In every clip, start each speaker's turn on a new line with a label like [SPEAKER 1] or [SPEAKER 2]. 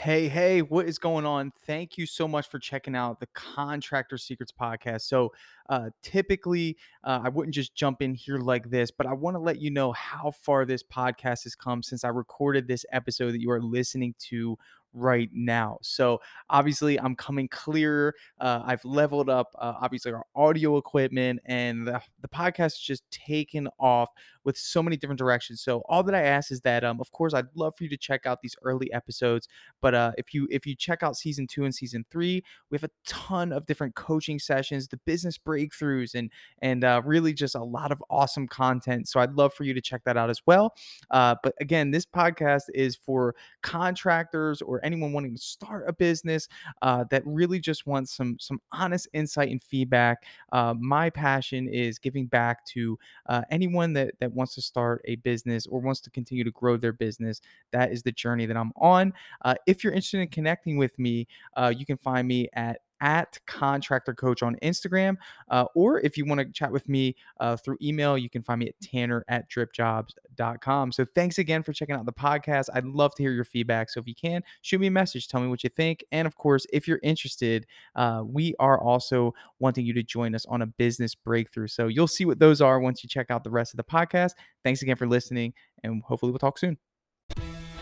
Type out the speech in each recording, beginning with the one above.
[SPEAKER 1] Hey, hey, what is going on? Thank you so much for checking out the Contractor Secrets podcast. So, uh, typically, uh, I wouldn't just jump in here like this, but I want to let you know how far this podcast has come since I recorded this episode that you are listening to right now. So obviously, I'm coming clearer. Uh, I've leveled up, uh, obviously, our audio equipment, and the, the podcast just taken off with so many different directions. So all that I ask is that, um, of course, I'd love for you to check out these early episodes. But uh, if you if you check out season two and season three, we have a ton of different coaching sessions, the business breakthroughs, and and uh, really just a lot of awesome content. So I'd love for you to check that out as well. Uh, but again, this podcast is for contractors or anyone wanting to start a business uh, that really just wants some some honest insight and feedback. Uh, my passion is giving back to uh, anyone that that wants to start a business or wants to continue to grow their business. That is the journey that I'm on. Uh, if you're interested in connecting with me, uh, you can find me at at contractor coach on Instagram. Uh, or if you want to chat with me uh, through email, you can find me at tanner at dripjobs.com. So thanks again for checking out the podcast. I'd love to hear your feedback. So if you can, shoot me a message, tell me what you think. And of course, if you're interested, uh, we are also wanting you to join us on a business breakthrough. So you'll see what those are once you check out the rest of the podcast. Thanks again for listening, and hopefully we'll talk soon.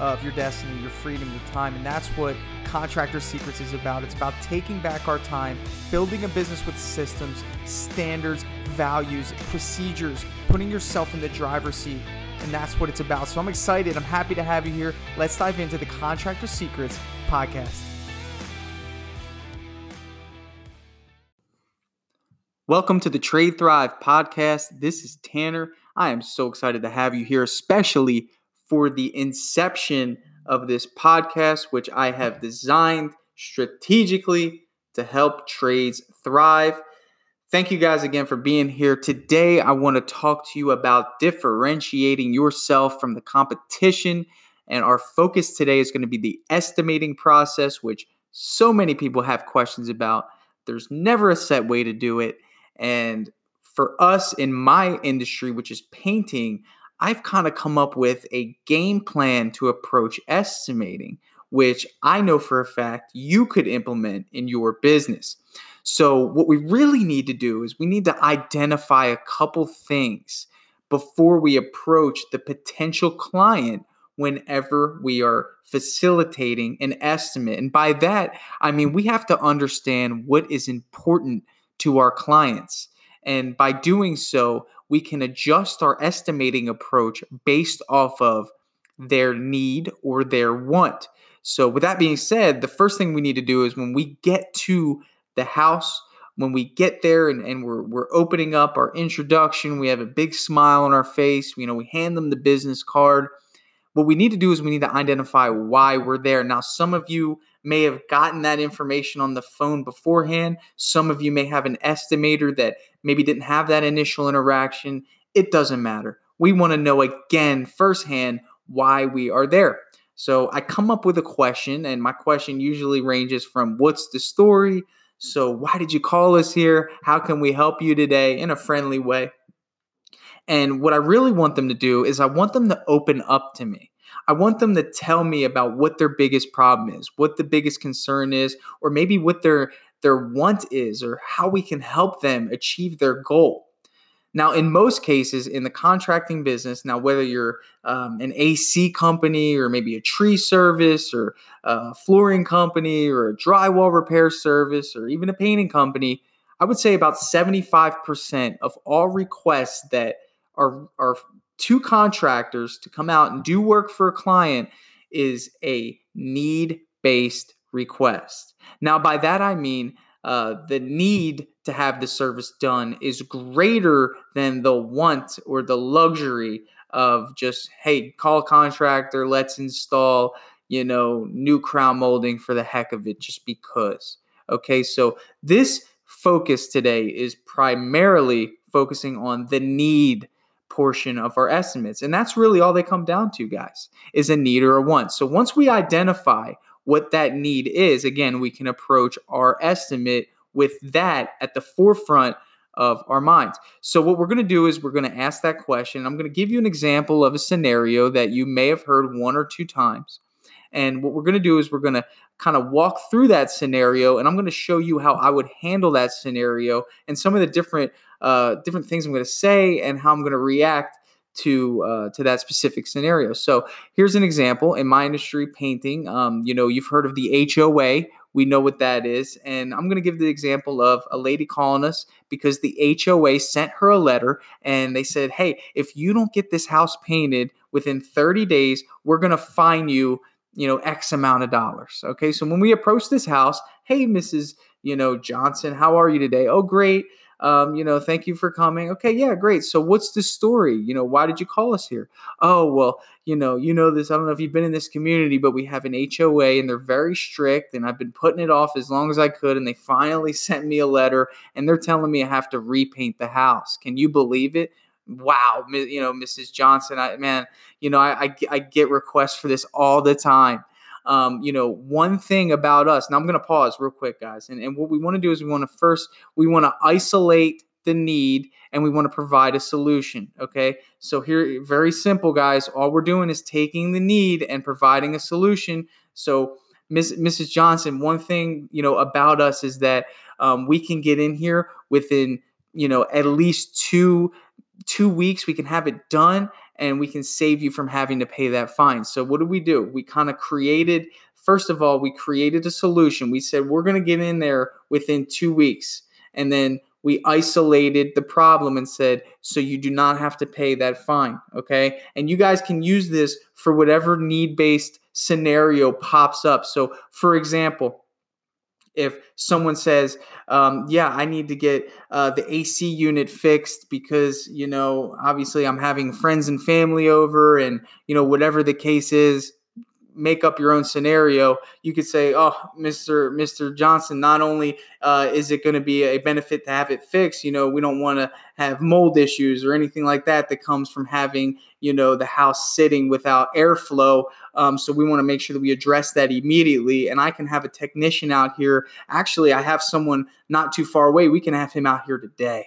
[SPEAKER 1] of your destiny, your freedom, your time. And that's what Contractor Secrets is about. It's about taking back our time, building a business with systems, standards, values, procedures, putting yourself in the driver's seat. And that's what it's about. So I'm excited. I'm happy to have you here. Let's dive into the Contractor Secrets podcast. Welcome to the Trade Thrive podcast. This is Tanner. I am so excited to have you here, especially for the inception of this podcast, which I have designed strategically to help trades thrive. Thank you guys again for being here. Today, I want to talk to you about differentiating yourself from the competition. And our focus today is going to be the estimating process, which so many people have questions about. There's never a set way to do it. And for us in my industry, which is painting, I've kind of come up with a game plan to approach estimating, which I know for a fact you could implement in your business. So, what we really need to do is we need to identify a couple things before we approach the potential client whenever we are facilitating an estimate. And by that, I mean we have to understand what is important to our clients. And by doing so, we can adjust our estimating approach based off of their need or their want. So, with that being said, the first thing we need to do is when we get to the house, when we get there and, and we're, we're opening up our introduction, we have a big smile on our face, you know, we hand them the business card. What we need to do is we need to identify why we're there. Now, some of you may have gotten that information on the phone beforehand. Some of you may have an estimator that maybe didn't have that initial interaction. It doesn't matter. We want to know again firsthand why we are there. So I come up with a question, and my question usually ranges from what's the story? So, why did you call us here? How can we help you today in a friendly way? And what I really want them to do is I want them to open up to me. I want them to tell me about what their biggest problem is, what the biggest concern is, or maybe what their their want is or how we can help them achieve their goal. Now, in most cases, in the contracting business, now whether you're um, an AC company or maybe a tree service or a flooring company or a drywall repair service or even a painting company, I would say about 75% of all requests that are, are to contractors to come out and do work for a client is a need based request. Now, by that I mean uh, the need to have the service done is greater than the want or the luxury of just, hey, call contractor, let's install, you know, new crown molding for the heck of it, just because. Okay, so this focus today is primarily focusing on the need portion of our estimates. And that's really all they come down to, guys, is a need or a want. So once we identify what that need is, again, we can approach our estimate with that at the forefront of our minds. So, what we're going to do is we're going to ask that question. I'm going to give you an example of a scenario that you may have heard one or two times. And what we're going to do is we're going to kind of walk through that scenario, and I'm going to show you how I would handle that scenario and some of the different uh, different things I'm going to say and how I'm going to react to uh, to that specific scenario. So here's an example in my industry, painting. Um, you know, you've heard of the HOA. We know what that is, and I'm going to give the example of a lady calling us because the HOA sent her a letter and they said, "Hey, if you don't get this house painted within 30 days, we're going to fine you." You know, X amount of dollars. Okay. So when we approach this house, hey, Mrs. You know, Johnson, how are you today? Oh, great um, you know, thank you for coming. Okay, yeah, great. So what's the story? You know, why did you call us here? Oh, well, you know, you know this. I don't know if you've been in this community, but we have an HOA and they're very strict, and I've been putting it off as long as I could, and they finally sent me a letter and they're telling me I have to repaint the house. Can you believe it? Wow, you know, Mrs. Johnson, I man, you know, I, I, I get requests for this all the time um, you know, one thing about us, now I'm going to pause real quick, guys. And, and what we want to do is we want to first, we want to isolate the need and we want to provide a solution. Okay. So here, very simple, guys. All we're doing is taking the need and providing a solution. So, Miss, Mrs. Johnson, one thing, you know, about us is that um, we can get in here within, you know, at least two two weeks we can have it done and we can save you from having to pay that fine. So, what did we do? We kind of created, first of all, we created a solution. We said, we're going to get in there within two weeks. And then we isolated the problem and said, so you do not have to pay that fine. Okay. And you guys can use this for whatever need based scenario pops up. So, for example, if someone says, um, "Yeah, I need to get uh, the AC unit fixed because you know, obviously, I'm having friends and family over, and you know, whatever the case is, make up your own scenario, you could say, "Oh, Mister Mister Johnson, not only uh, is it going to be a benefit to have it fixed, you know, we don't want to have mold issues or anything like that that comes from having you know the house sitting without airflow. Um, so we want to make sure that we address that immediately. And I can have a technician out here. Actually, I have someone not too far away. We can have him out here today."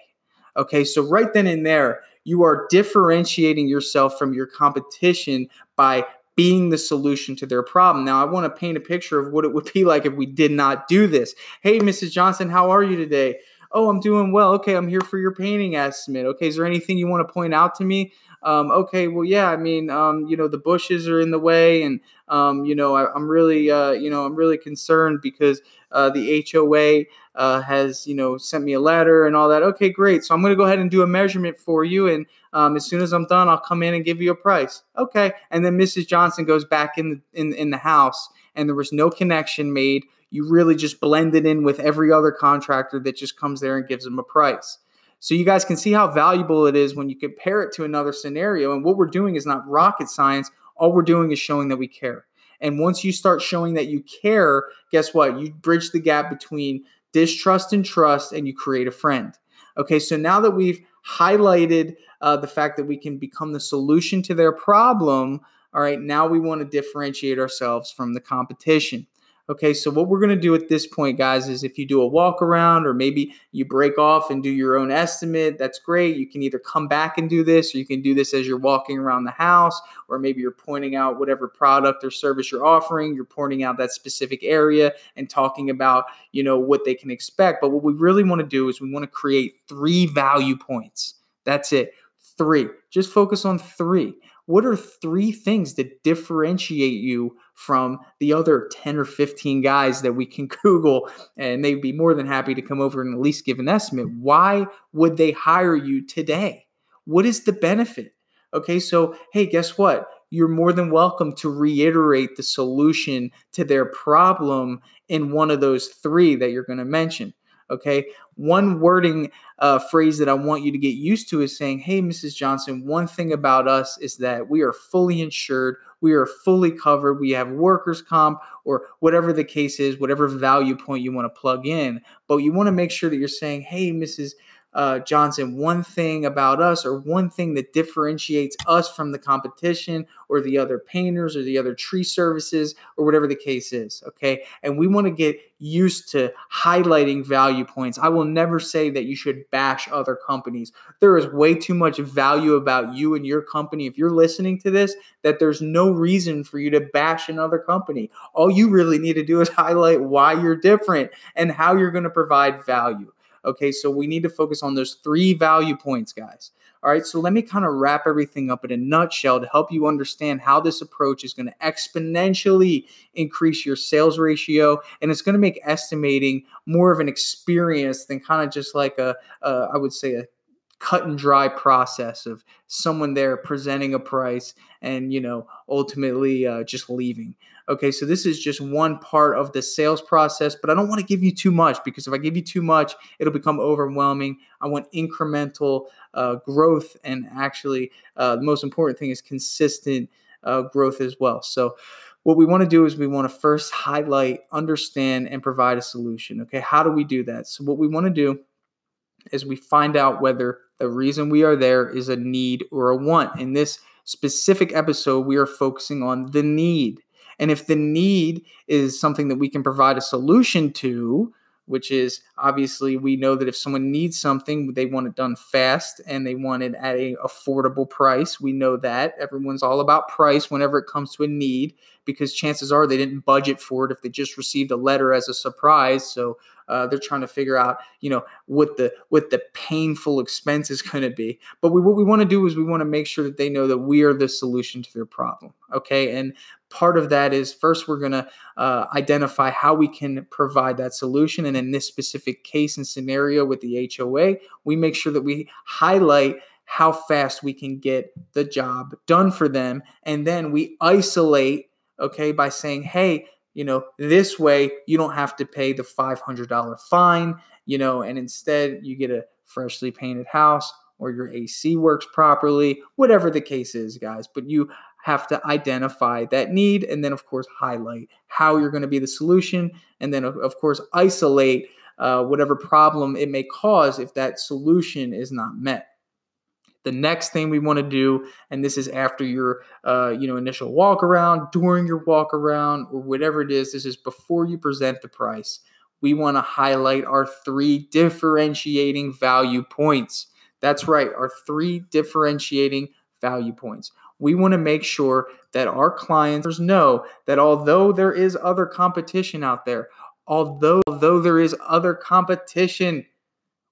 [SPEAKER 1] Okay, so right then and there, you are differentiating yourself from your competition by being the solution to their problem. Now, I want to paint a picture of what it would be like if we did not do this. Hey, Mrs. Johnson, how are you today? Oh, I'm doing well. Okay, I'm here for your painting estimate. Okay, is there anything you want to point out to me? Um, okay, well, yeah, I mean, um, you know, the bushes are in the way, and um, you know, I, am really, uh, you know, I'm really concerned because uh, the HOA uh, has, you know, sent me a letter and all that. Okay, great. So I'm going to go ahead and do a measurement for you, and um, as soon as I'm done, I'll come in and give you a price. Okay, and then Mrs. Johnson goes back in the, in in the house, and there was no connection made. You really just blended in with every other contractor that just comes there and gives them a price. So you guys can see how valuable it is when you compare it to another scenario. And what we're doing is not rocket science. All we're doing is showing that we care. And once you start showing that you care, guess what? You bridge the gap between distrust and trust, and you create a friend. Okay, so now that we've highlighted uh, the fact that we can become the solution to their problem, all right, now we want to differentiate ourselves from the competition. Okay, so what we're going to do at this point, guys, is if you do a walk around or maybe you break off and do your own estimate, that's great. You can either come back and do this or you can do this as you're walking around the house, or maybe you're pointing out whatever product or service you're offering, you're pointing out that specific area and talking about, you know, what they can expect. But what we really want to do is we want to create three value points. That's it. Three. Just focus on three. What are three things that differentiate you from the other 10 or 15 guys that we can Google and they'd be more than happy to come over and at least give an estimate? Why would they hire you today? What is the benefit? Okay, so hey, guess what? You're more than welcome to reiterate the solution to their problem in one of those three that you're going to mention. Okay. One wording uh, phrase that I want you to get used to is saying, Hey, Mrs. Johnson, one thing about us is that we are fully insured. We are fully covered. We have workers' comp or whatever the case is, whatever value point you want to plug in. But you want to make sure that you're saying, Hey, Mrs. uh, Johnson, one thing about us or one thing that differentiates us from the competition or the other painters or the other tree services or whatever the case is. Okay. And we want to get used to highlighting value points. I will never say that you should bash other companies. There is way too much value about you and your company. If you're listening to this, that there's no reason for you to bash another company. All you really need to do is highlight why you're different and how you're going to provide value. Okay, so we need to focus on those three value points, guys. All right, so let me kind of wrap everything up in a nutshell to help you understand how this approach is going to exponentially increase your sales ratio and it's going to make estimating more of an experience than kind of just like a, a I would say, a cut and dry process of someone there presenting a price and you know ultimately uh, just leaving okay so this is just one part of the sales process but i don't want to give you too much because if i give you too much it'll become overwhelming i want incremental uh, growth and actually uh, the most important thing is consistent uh, growth as well so what we want to do is we want to first highlight understand and provide a solution okay how do we do that so what we want to do is we find out whether the reason we are there is a need or a want. In this specific episode, we are focusing on the need. And if the need is something that we can provide a solution to, which is obviously we know that if someone needs something, they want it done fast and they want it at a affordable price. We know that everyone's all about price whenever it comes to a need because chances are they didn't budget for it if they just received a letter as a surprise. So uh, they're trying to figure out, you know, what the what the painful expense is going to be. But we, what we want to do is we want to make sure that they know that we are the solution to their problem. Okay, and part of that is first we're going to uh, identify how we can provide that solution, and in this specific case and scenario with the HOA, we make sure that we highlight how fast we can get the job done for them, and then we isolate okay by saying hey you know this way you don't have to pay the $500 fine you know and instead you get a freshly painted house or your AC works properly whatever the case is guys. But you have to identify that need and then of course highlight how you're going to be the solution and then of course isolate uh, whatever problem it may cause if that solution is not met the next thing we want to do, and this is after your uh, you know initial walk around, during your walk around, or whatever it is, this is before you present the price. We want to highlight our three differentiating value points. That's right, our three differentiating value points. We want to make sure that our clients know that although there is other competition out there, although, although there is other competition,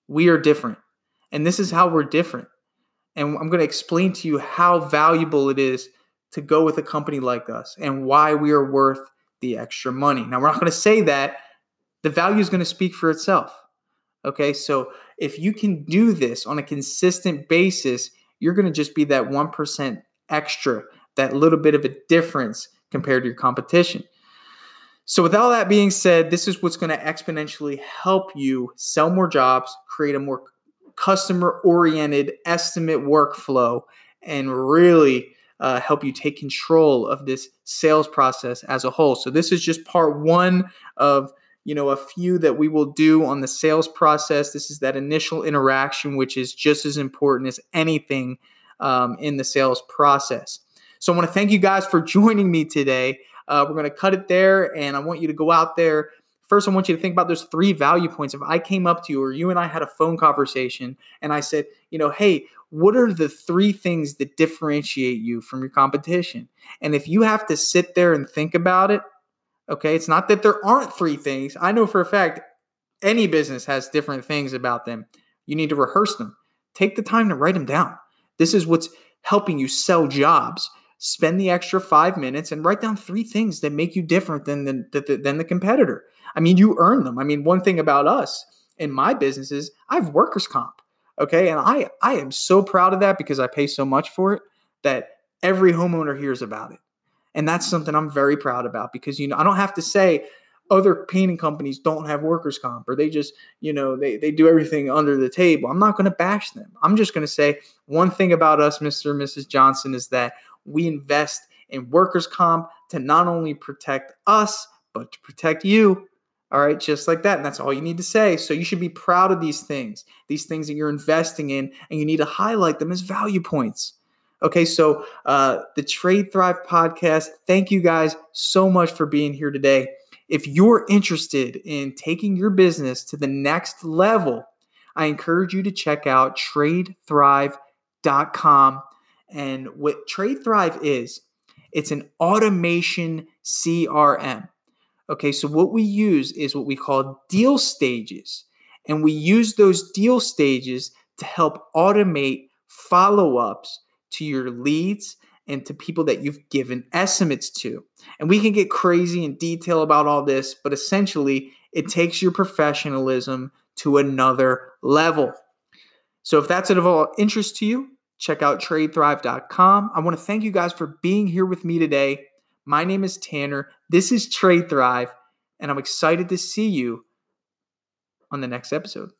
[SPEAKER 1] we are different. And this is how we're different. And I'm going to explain to you how valuable it is to go with a company like us and why we are worth the extra money. Now, we're not going to say that. The value is going to speak for itself. Okay, so if you can do this on a consistent basis, you're going to just be that 1% extra, that little bit of a difference compared to your competition. So, with all that being said, this is what's going to exponentially help you sell more jobs, create a more customer oriented estimate workflow and really uh, help you take control of this sales process as a whole. So this is just part one of you know a few that we will do on the sales process. This is that initial interaction, which is just as important as anything um, in the sales process. So I want to thank you guys for joining me today. Uh, we're going to cut it there, and I want you to go out there First, I want you to think about those three value points. If I came up to you or you and I had a phone conversation and I said, you know, hey, what are the three things that differentiate you from your competition? And if you have to sit there and think about it, okay, it's not that there aren't three things. I know for a fact any business has different things about them. You need to rehearse them. Take the time to write them down. This is what's helping you sell jobs. Spend the extra five minutes and write down three things that make you different than the, than the competitor. I mean, you earn them. I mean, one thing about us in my business is I have workers' comp. Okay. And I, I am so proud of that because I pay so much for it that every homeowner hears about it. And that's something I'm very proud about because, you know, I don't have to say other painting companies don't have workers' comp or they just, you know, they, they do everything under the table. I'm not going to bash them. I'm just going to say one thing about us, Mr. and Mrs. Johnson, is that we invest in workers' comp to not only protect us, but to protect you All right, just like that. And that's all you need to say. So you should be proud of these things, these things that you're investing in, and you need to highlight them as value points. Okay, so uh, the Trade Thrive podcast, thank you guys so much for being here today. If you're interested in taking your business to the next level, I encourage you to check out tradethrive.com. And what Trade Thrive is, it's an automation CRM. Okay, so what we use is what we call deal stages. And we use those deal stages to help automate follow ups to your leads and to people that you've given estimates to. And we can get crazy in detail about all this, but essentially, it takes your professionalism to another level. So if that's of all interest to you, check out tradethrive.com. I want to thank you guys for being here with me today. My name is Tanner. This is Trade Thrive, and I'm excited to see you on the next episode.